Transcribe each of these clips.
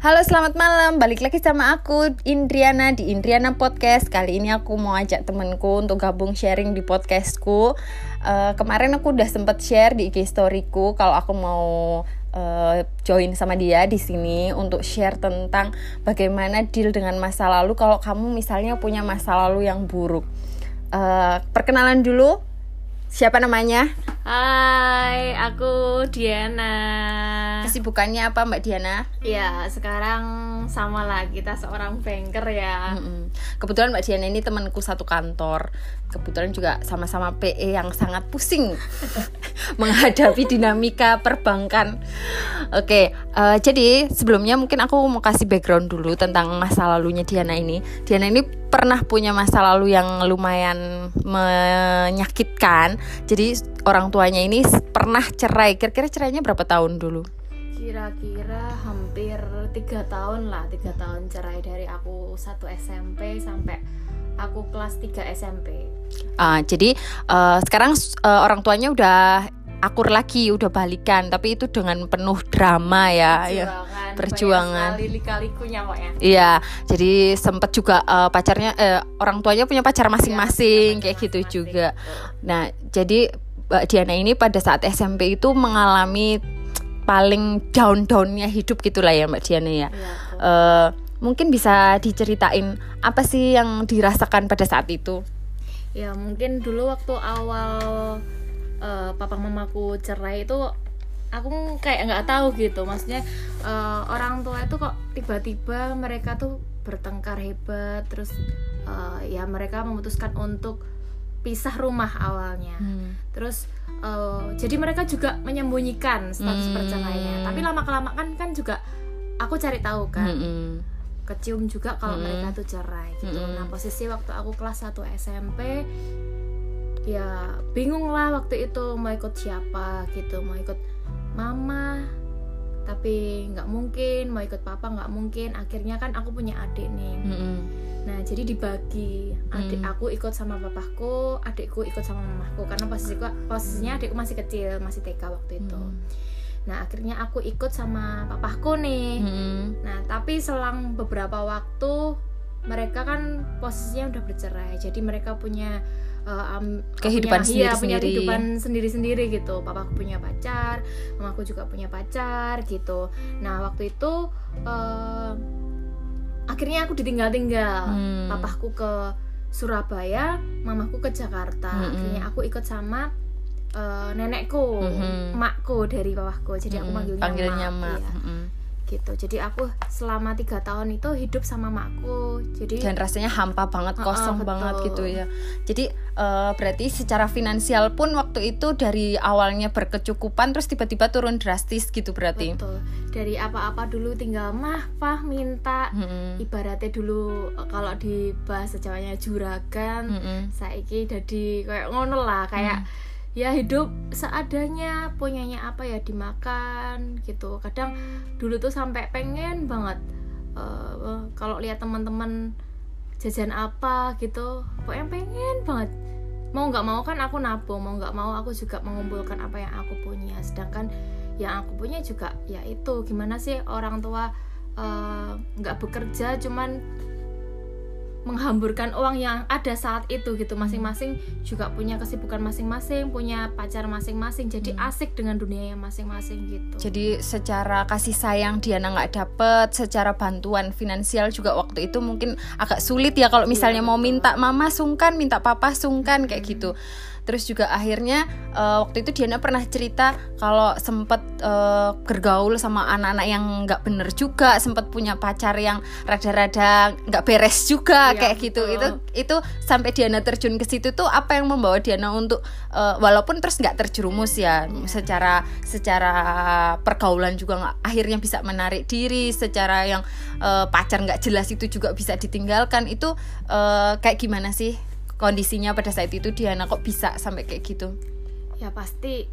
Halo selamat malam, balik lagi sama aku Indriana di Indriana Podcast. Kali ini aku mau ajak temenku untuk gabung sharing di podcastku. Uh, Kemarin aku udah sempet share di IG storyku Kalau aku mau uh, join sama dia di sini untuk share tentang bagaimana deal dengan masa lalu Kalau kamu misalnya punya masa lalu yang buruk. Uh, Perkenalan dulu, siapa namanya? Hai, aku Diana. Kesibukannya apa Mbak Diana? Ya, sekarang sama lah kita seorang banker ya. Kebetulan Mbak Diana ini temanku satu kantor. Kebetulan juga sama-sama PE yang sangat pusing menghadapi dinamika perbankan. Oke, uh, jadi sebelumnya mungkin aku mau kasih background dulu tentang masa lalunya Diana ini. Diana ini pernah punya masa lalu yang lumayan menyakitkan. Jadi orang tuanya ini pernah cerai. Kira-kira cerainya berapa tahun dulu? Kira-kira hampir tiga tahun lah, tiga tahun cerai dari aku satu SMP sampai aku kelas 3 SMP. Uh, jadi uh, sekarang uh, orang tuanya udah akur lagi udah balikan. Tapi itu dengan penuh drama ya perjuangan, ya perjuangan lika-likunya ya. Iya jadi sempet juga uh, pacarnya uh, orang tuanya punya pacar masing-masing ya, kayak gitu masing -masing. juga nah jadi Mbak Diana ini pada saat SMP itu mengalami paling down-downnya hidup gitulah ya Mbak Diana ya, ya uh, mungkin bisa diceritain apa sih yang dirasakan pada saat itu ya mungkin dulu waktu awal uh, papa mamaku cerai itu aku kayak nggak tahu gitu maksudnya uh, orang tua itu kok tiba-tiba mereka tuh bertengkar hebat terus uh, ya mereka memutuskan untuk pisah rumah awalnya hmm. terus uh, jadi mereka juga menyembunyikan status hmm. perceraiannya tapi lama kelamaan kan juga aku cari tahu kan hmm. Kecium juga kalau hmm. mereka tuh cerai gitu hmm. nah posisi waktu aku kelas 1 SMP ya bingung lah waktu itu mau ikut siapa gitu mau ikut mama tapi nggak mungkin mau ikut papa nggak mungkin akhirnya kan aku punya adik nih mm -hmm. nah jadi dibagi adik mm. aku ikut sama papaku adikku ikut sama mamaku karena posisiku posisinya adikku masih kecil masih TK waktu itu mm. Nah akhirnya aku ikut sama papaku nih mm. nah tapi selang beberapa waktu mereka kan posisinya udah bercerai jadi mereka punya uh, um, kehidupan punya, sendiri, iya, punya kehidupan sendiri-sendiri gitu. Papaku punya pacar, mamaku juga punya pacar gitu. Nah waktu itu uh, akhirnya aku ditinggal-tinggal. Hmm. Papaku ke Surabaya, mamaku ke Jakarta. Hmm. Akhirnya aku ikut sama uh, nenekku, hmm. makku dari papaku. Jadi aku panggilnya, panggilnya mak. mak. Ya. Hmm gitu jadi aku selama tiga tahun itu hidup sama makku jadi dan rasanya hampa banget kosong uh, uh, banget gitu ya jadi uh, berarti secara finansial pun waktu itu dari awalnya berkecukupan terus tiba-tiba turun drastis gitu berarti betul dari apa-apa dulu tinggal mah pah minta hmm. ibaratnya dulu eh, kalau di bahasa Jawanya juragan hmm. saiki jadi kayak ngono lah kayak hmm ya hidup seadanya punyanya apa ya dimakan gitu. Kadang dulu tuh sampai pengen banget uh, kalau lihat teman-teman jajan apa gitu pokoknya pengen banget. Mau nggak mau kan aku nabung mau nggak mau aku juga mengumpulkan apa yang aku punya. Sedangkan yang aku punya juga ya itu. Gimana sih orang tua eh, nggak uh, bekerja cuman menghamburkan uang yang ada saat itu gitu. Masing-masing juga punya kesibukan masing-masing punya pacar masing-masing. Jadi hmm. asik dengan dunia yang masing-masing gitu. Jadi secara kasih sayang Diana nggak dapet secara bantuan finansial juga waktu itu mungkin agak sulit ya kalau misalnya iya, mau minta mama sungkan minta papa sungkan kayak hmm. gitu terus juga akhirnya uh, waktu itu Diana pernah cerita kalau sempet uh, bergaul sama anak-anak yang nggak bener juga sempet punya pacar yang rada-rada nggak beres juga ya, kayak gitu. itu itu sampai Diana terjun ke situ tuh apa yang membawa Diana untuk uh, walaupun terus nggak terjerumus ya, secara secara pergaulan juga nggak akhirnya bisa menarik diri secara yang uh, pacar nggak jelas itu juga bisa ditinggalkan. Itu uh, kayak gimana sih kondisinya pada saat itu Diana kok bisa sampai kayak gitu? Ya pasti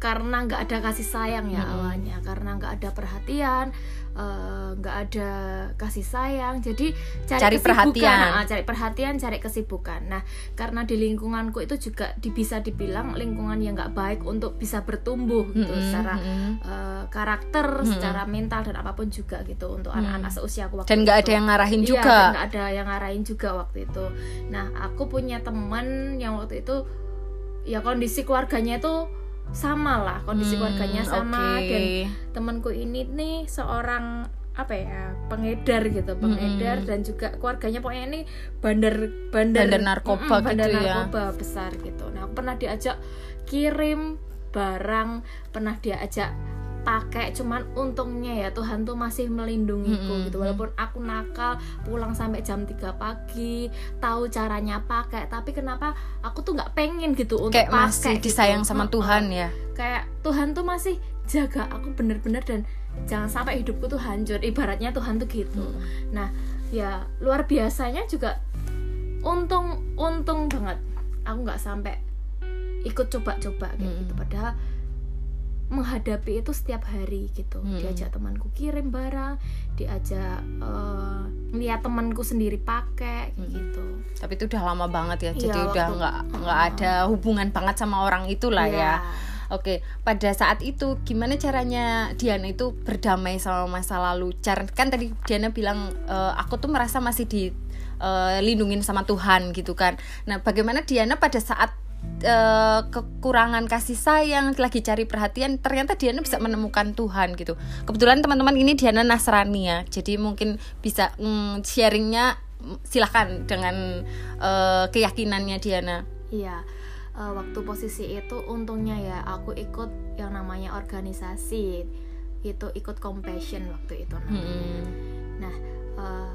karena nggak ada kasih sayang ya Mm-mm. awalnya karena nggak ada perhatian eh, nggak ada kasih sayang jadi cari, Cari kesibukan, perhatian. ah, cari perhatian cari kesibukan nah karena di lingkunganku itu juga di- bisa dibilang lingkungan yang nggak baik untuk bisa bertumbuh gitu secara mm-mm. eh, karakter Mm-mm. secara mental dan apa pun juga gitu untuk Mm. anak-anak seusia aku waktu dan nggak ada yang ngarahin Iya, juga dan nggak ada yang ngarahin juga waktu itu. Nah, aku punya teman yang waktu itu ya kondisi keluarganya itu sama lah, kondisi Hmm, keluarganya sama oke. dan temanku ini nih seorang apa ya pengedar gitu pengedar Mm-mm. dan juga keluarganya pokoknya ini bandar bandar Bandar narkoba Mm-mm, bandar gitu ya. narkoba besar gitu nah aku pernah diajak kirim barang pernah diajak pakai cuman untungnya ya Tuhan tuh masih melindungiku Mm-mm, gitu. walaupun aku nakal pulang sampai jam 3 pagi tahu caranya pakai tapi kenapa aku tuh nggak pengen gitu untuk kayak pakai masih gitu. disayang sama Tuhan ya? Kayak Tuhan tuh masih jaga aku bener-bener dan jangan sampai hidupku tuh hancur. Ibaratnya Tuhan tuh gitu. Nah ya luar biasanya juga untung untung banget aku nggak sampai ikut coba-coba kayak Mm. gitu padahal menghadapi itu setiap hari gitu Mm. diajak temanku kirim barang diajak eh, lihat temanku sendiri pakai kayak Mm. gitu tapi itu udah lama banget ya Iya, jadi udah waktu- nggak nggak Heeh. ada hubungan banget sama orang itulah Iya. ya Oke, pada saat itu gimana caranya Diana itu berdamai sama masa lalu? Kan tadi Diana bilang e, aku tuh merasa masih dilindungin sama Tuhan gitu kan. Nah, bagaimana Diana pada saat e, kekurangan kasih sayang lagi cari perhatian ternyata Diana bisa menemukan Tuhan gitu. Kebetulan teman-teman ini Diana Nasrani ya, jadi mungkin bisa mm, sharingnya mm, silahkan dengan e, keyakinannya Diana. Iya, eh, waktu posisi itu untungnya ya aku ikut yang namanya organisasi itu ikut compassion waktu itu namanya. Mm-mm. Nah, eh,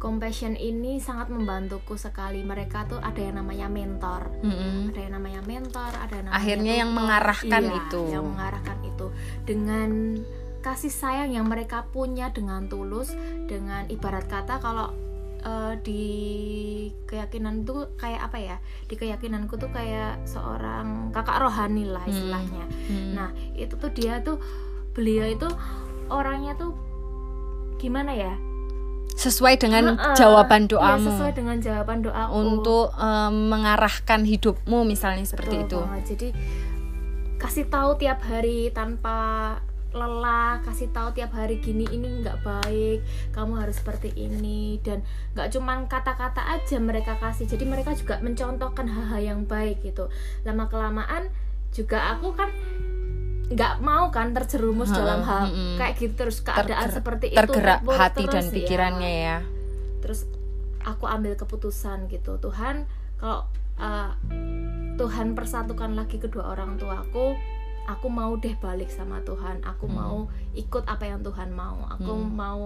compassion ini sangat membantuku sekali. Mereka tuh ada yang namanya mentor, Mm-mm. ada yang namanya mentor, ada yang namanya Akhirnya yang tutor. mengarahkan Iya, itu. yang mengarahkan itu dengan kasih sayang yang mereka punya dengan tulus, dengan ibarat kata kalau eh, di keyakinan tuh kayak apa ya? Di keyakinanku tuh kayak seorang kakak rohani lah Hmm. istilahnya. Mm. Nah, itu tuh dia tuh beliau itu orangnya tuh gimana ya? Sesuai dengan Heeh. jawaban Iya, doamu sesuai dengan jawaban doaku. untuk em, mengarahkan hidupmu misalnya seperti Betul itu. banget. Jadi kasih tahu tiap hari tanpa lelah, kasih tahu tiap hari gini ini nggak baik, kamu harus seperti ini dan nggak cuman kata-kata aja mereka kasih. Jadi mereka juga mencontohkan hal-hal yang baik gitu. Lama kelamaan juga aku kan nggak mau kan terjerumus Heeh, dalam hal mm-mm. kayak gitu terus keadaan Terger- seperti itu Tergerak terus hati dan ya pikirannya ya. terus aku ambil keputusan gitu Tuhan kalau uh, Tuhan persatukan lagi kedua orang tuaku aku mau deh balik sama Tuhan aku Hmm. mau ikut apa yang Tuhan mau aku Hmm. mau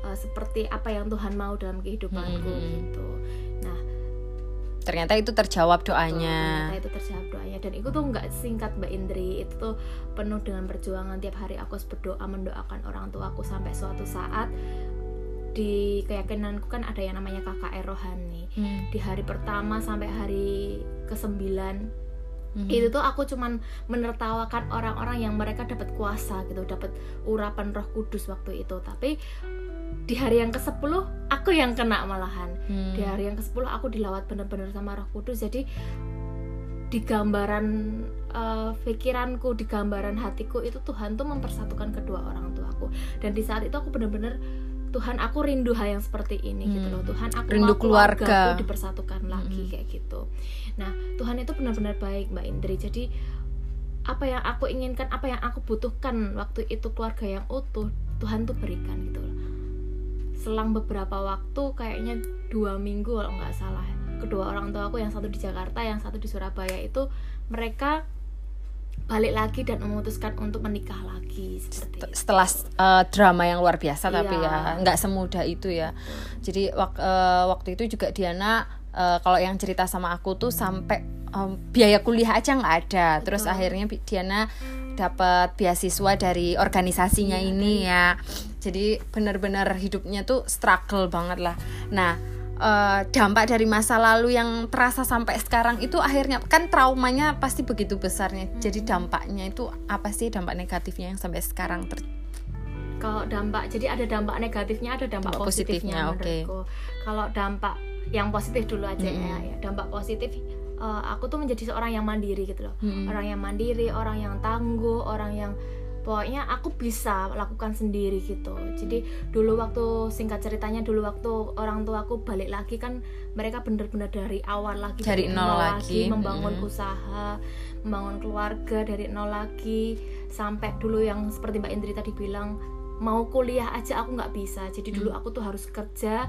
uh, seperti apa yang Tuhan mau dalam kehidupanku Hmm. gitu nah Ternyata itu terjawab doanya. ternyata itu terjawab doanya dan itu tuh nggak singkat Mbak Indri itu tuh penuh dengan perjuangan tiap hari aku berdoa mendoakan orang tuaku sampai suatu saat di keyakinanku kan ada yang namanya KKR rohani Hmm. di hari pertama sampai hari ke-9 Mhm. itu tuh aku cuman menertawakan orang-orang yang mereka dapat kuasa gitu dapat urapan Roh Kudus waktu itu tapi di hari yang ke-10 aku yang kena malahan Hmm. di hari yang ke-10 aku dilawat bener-bener sama Roh Kudus jadi di gambaran eh, pikiranku di gambaran hatiku itu Tuhan tuh mempersatukan kedua orang tuaku dan di saat itu aku bener-bener Tuhan aku rindu hal yang seperti ini gitu Hmm. loh Tuhan aku Rindu mau keluarga. keluargaku dipersatukan lagi Hmm. kayak gitu nah Tuhan itu benar-benar baik Mbak Indri jadi apa yang aku inginkan apa yang aku butuhkan waktu itu keluarga yang utuh Tuhan tuh berikan gitu loh selang beberapa waktu kayaknya dua minggu kalau nggak salah kedua orang tua aku yang satu di Jakarta yang satu di Surabaya itu mereka balik lagi dan memutuskan untuk menikah lagi seperti itu. setelah eh, drama yang luar biasa tapi Iya. ya nggak semudah itu ya jadi wak- eh, waktu itu juga Diana eh, kalau yang cerita sama aku tuh sampai em, biaya kuliah aja nggak ada terus Betul. akhirnya Bi- Diana dapat beasiswa dari organisasinya Iya, ini ya jadi benar-benar hidupnya tuh struggle banget lah nah uh, dampak dari masa lalu yang terasa sampai sekarang itu akhirnya kan traumanya pasti begitu besarnya. Hmm. Jadi dampaknya itu apa sih dampak negatifnya yang sampai sekarang ter kalau dampak jadi ada dampak negatifnya ada dampak, dampak positifnya, positifnya okay. kalau dampak yang positif dulu aja hmm. ya, ya dampak positif uh, aku tuh menjadi seorang yang mandiri gitu loh hmm. orang yang mandiri orang yang tangguh orang yang pokoknya aku bisa lakukan sendiri gitu. Jadi dulu waktu singkat ceritanya dulu waktu orang tua aku balik lagi kan mereka bener-bener dari awal lagi dari, nol, nol lagi, membangun hmm. usaha membangun keluarga dari nol lagi. Sampai dulu yang seperti mbak Indri tadi bilang mau kuliah aja aku nggak bisa. Jadi dulu aku tuh harus kerja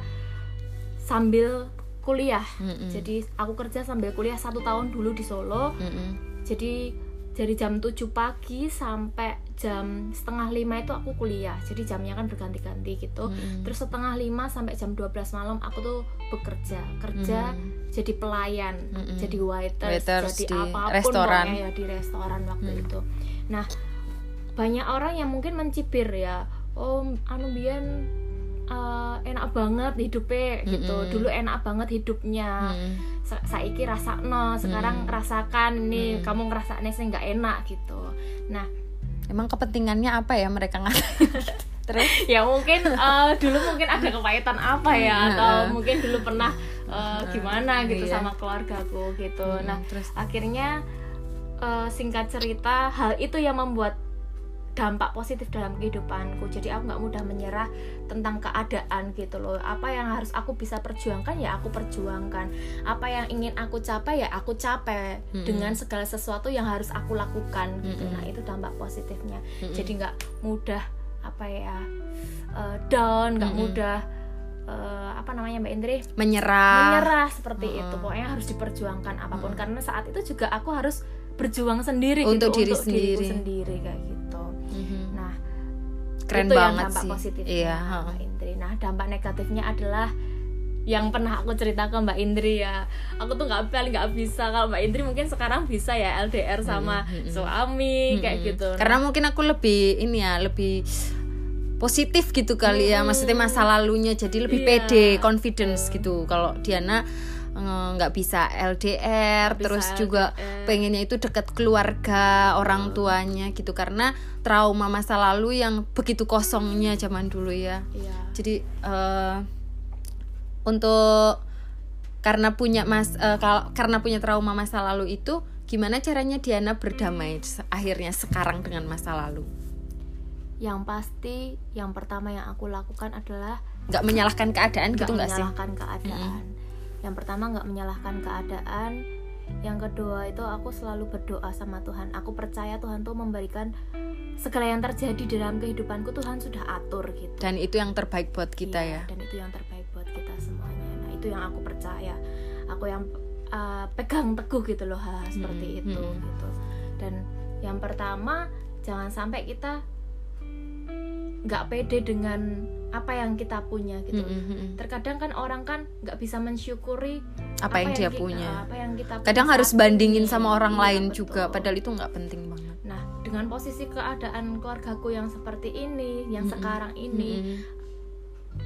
sambil kuliah. Mm jadi aku kerja sambil kuliah satu tahun dulu di Solo. Mm jadi dari jam 7 pagi sampai jam setengah lima itu aku kuliah jadi jamnya kan berganti-ganti gitu hmm. terus setengah lima sampai jam 12 malam aku tuh bekerja kerja hmm. jadi pelayan hmm. jadi waiters jadi apa pun restoran. ya di restoran waktu hmm. itu nah banyak orang yang mungkin mencibir ya oh anu bian uh, enak banget hidupnya gitu mm -hmm. dulu enak banget hidupnya mm. Sa saiki rasa no sekarang mm. rasakan nih mm. kamu ngerasanya sih nggak enak gitu. Nah. Emang kepentingannya apa ya mereka nggak terus? Ya mungkin uh, dulu mungkin ada kepahitan apa ya atau mungkin dulu pernah uh, gimana gitu iya. sama keluargaku gitu. Hmm, nah terus? akhirnya uh, singkat cerita hal itu yang membuat dampak positif dalam kehidupanku jadi aku nggak mudah menyerah tentang keadaan gitu loh apa yang harus aku bisa perjuangkan ya aku perjuangkan apa yang ingin aku capai ya aku capai mm -hmm. dengan segala sesuatu yang harus aku lakukan gitu mm -hmm. nah itu dampak positifnya mm -hmm. jadi nggak mudah apa ya uh, down nggak mm -hmm. mudah uh, apa namanya Mbak Indri menyerah menyerah seperti -huh. itu pokoknya harus diperjuangkan apa pun -huh. karena saat itu juga aku harus berjuang sendiri untuk gitu, diri untuk sendiri sendiri kayak gitu keren itu banget yang dampak sih. positifnya. Iya Mbak Indri. Nah dampak negatifnya adalah yang pernah aku cerita ke Mbak Indri ya. Aku tuh nggak paling nggak bisa. Kalau Mbak Indri mungkin sekarang bisa ya LDR sama hmm, hmm, hmm. suami hmm, kayak gitu. Nah. karena mungkin aku lebih ini ya lebih positif gitu kali ya. Maksudnya masa lalunya jadi lebih yeah. pede confidence gitu. Kalau Diana nggak bisa LDR gak terus bisa juga pengennya itu dekat keluarga orang tuanya gitu. Karena trauma masa lalu yang begitu kosongnya zaman dulu ya. Iya. jadi uh, untuk karena punya mas uh, kal karena punya trauma masa lalu itu gimana caranya Diana berdamai akhirnya sekarang dengan masa lalu? Yang pasti yang pertama yang aku lakukan adalah nggak menyalahkan keadaan gak gitu nggak sih? menyalahkan keadaan. Mm -hmm yang pertama nggak menyalahkan keadaan. Yang kedua itu aku selalu berdoa sama Tuhan. Aku percaya Tuhan tuh memberikan segala yang terjadi dalam kehidupanku Tuhan sudah atur gitu. Dan itu yang terbaik buat kita iya, ya. dan itu yang terbaik buat kita semuanya. Nah itu yang aku percaya. Aku yang uh, pegang teguh gitu loh ha, seperti hmm, itu hmm. gitu. Dan yang pertama jangan sampai kita nggak pede dengan apa yang kita punya gitu. Mm -hmm. Terkadang kan orang kan nggak bisa mensyukuri apa, apa yang, yang dia kita, punya. Apa yang kita Kadang harus bandingin ini. sama orang ya, lain betul. juga, padahal itu nggak penting banget. Nah, dengan posisi keadaan keluargaku yang seperti ini, yang mm -hmm. sekarang ini, mm -hmm.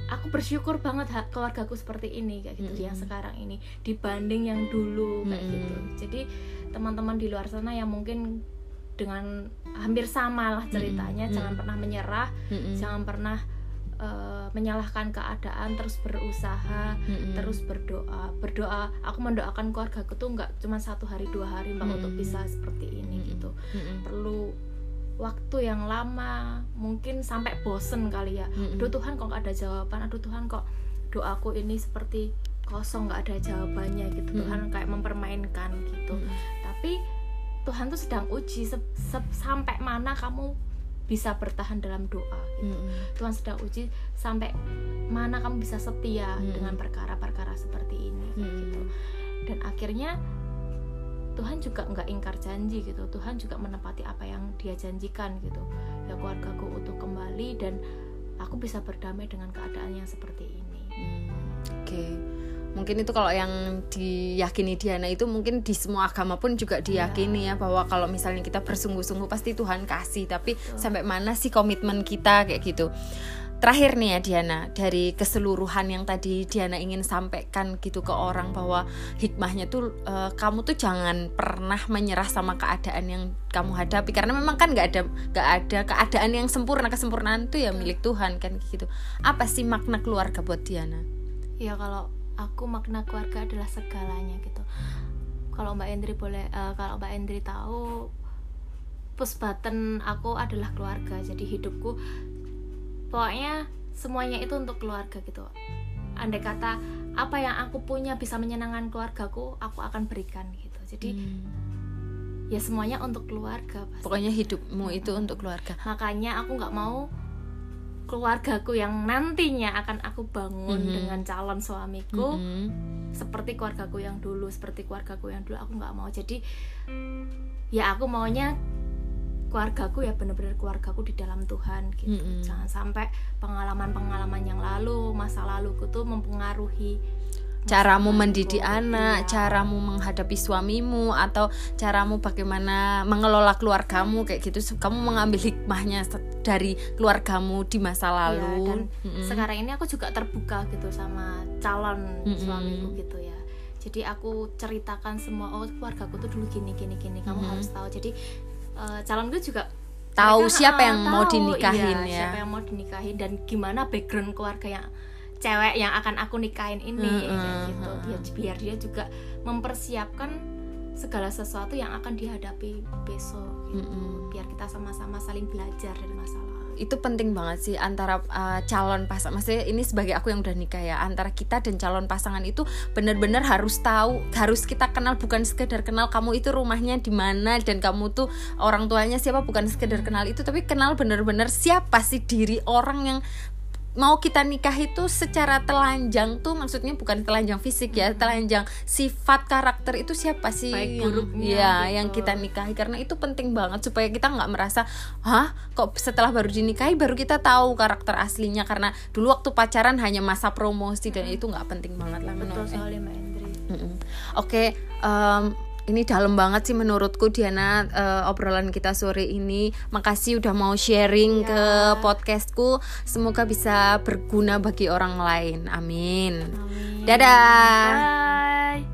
aku bersyukur banget keluargaku seperti ini kayak gitu, mm -hmm. yang sekarang ini dibanding yang dulu kayak mm -hmm. gitu. Jadi teman-teman di luar sana yang mungkin dengan hampir sama lah ceritanya, mm -hmm. jangan pernah menyerah, mm -hmm. jangan pernah uh, menyalahkan keadaan terus berusaha mm-hmm. terus berdoa berdoa aku mendoakan keluarga aku tuh nggak cuma satu hari dua hari mbak mm-hmm. untuk bisa seperti ini mm-hmm. gitu mm-hmm. perlu waktu yang lama mungkin sampai bosen kali ya mm-hmm. aduh Tuhan kok nggak ada jawaban aduh Tuhan kok doaku ini seperti kosong nggak ada jawabannya gitu mm-hmm. Tuhan kayak mempermainkan gitu mm-hmm. tapi Tuhan tuh sedang uji se- se- sampai mana kamu bisa bertahan dalam doa gitu. Mm-hmm. Tuhan sedang uji sampai mana kamu bisa setia mm-hmm. dengan perkara-perkara seperti ini mm-hmm. gitu. Dan akhirnya Tuhan juga nggak ingkar janji gitu. Tuhan juga menepati apa yang Dia janjikan gitu. Ya keluargaku untuk kembali dan aku bisa berdamai dengan keadaan yang seperti ini. Mm, Oke. Okay mungkin itu kalau yang diyakini Diana itu mungkin di semua agama pun juga diyakini ya, ya bahwa kalau misalnya kita bersungguh-sungguh pasti Tuhan kasih tapi Betul. sampai mana sih komitmen kita kayak gitu terakhir nih ya Diana dari keseluruhan yang tadi Diana ingin sampaikan gitu ke orang bahwa hikmahnya tuh uh, kamu tuh jangan pernah menyerah sama keadaan yang kamu hadapi karena memang kan nggak ada nggak ada keadaan yang sempurna kesempurnaan tuh ya milik Tuhan kan gitu apa sih makna keluarga buat Diana ya kalau aku makna keluarga adalah segalanya gitu. Kalau Mbak Endri boleh uh, kalau Mbak Endri tahu push button aku adalah keluarga. Jadi hidupku pokoknya semuanya itu untuk keluarga gitu. Andai kata apa yang aku punya bisa menyenangkan keluargaku aku akan berikan gitu. Jadi hmm. ya semuanya untuk keluarga pasti. pokoknya hidupmu itu untuk keluarga. Makanya aku nggak mau keluargaku yang nantinya akan aku bangun mm -hmm. dengan calon suamiku mm -hmm. seperti keluargaku yang dulu seperti keluargaku yang dulu aku nggak mau jadi ya aku maunya keluargaku ya bener-bener keluargaku di dalam Tuhan gitu mm -hmm. jangan sampai pengalaman-pengalaman yang lalu masa laluku tuh mempengaruhi caramu mendidik anak, caramu menghadapi suamimu atau caramu bagaimana mengelola keluargamu kayak gitu. Kamu mengambil hikmahnya dari keluargamu di masa iya, lalu. Ya, dan mm -hmm. sekarang ini aku juga terbuka gitu sama calon mm -hmm. suamiku gitu ya. Jadi aku ceritakan semua oh keluargaku tuh dulu gini gini gini. Kamu mm -hmm. harus tahu. Jadi uh, calon gue juga tahu mereka, siapa yang tahu, mau dinikahin iya, ya siapa yang mau dinikahin dan gimana background keluarga yang cewek yang akan aku nikahin ini. Mm -hmm. gitu. Biar biar dia juga mempersiapkan segala sesuatu yang akan dihadapi besok gitu. Mm -hmm. biar kita sama-sama saling belajar dari masalah. Itu penting banget sih antara uh, calon pasangan maksudnya ini sebagai aku yang udah nikah ya antara kita dan calon pasangan itu benar-benar harus tahu harus kita kenal bukan sekedar kenal kamu itu rumahnya di mana dan kamu tuh orang tuanya siapa bukan sekedar kenal itu tapi kenal benar-benar siapa sih diri orang yang mau kita nikah itu secara telanjang tuh maksudnya bukan telanjang fisik ya, hmm. telanjang sifat karakter itu siapa sih Baik yang ya gitu. yang kita nikahi karena itu penting banget supaya kita nggak merasa, "Hah, kok setelah baru dinikahi baru kita tahu karakter aslinya?" karena dulu waktu pacaran hanya masa promosi dan itu nggak penting banget lah Betul soalnya Mbak Oke, okay, um, ini dalam banget sih menurutku Diana uh, obrolan kita sore ini. Makasih udah mau sharing ya. ke podcastku. Semoga bisa berguna bagi orang lain. Amin. Amin. Dadah. Dadah.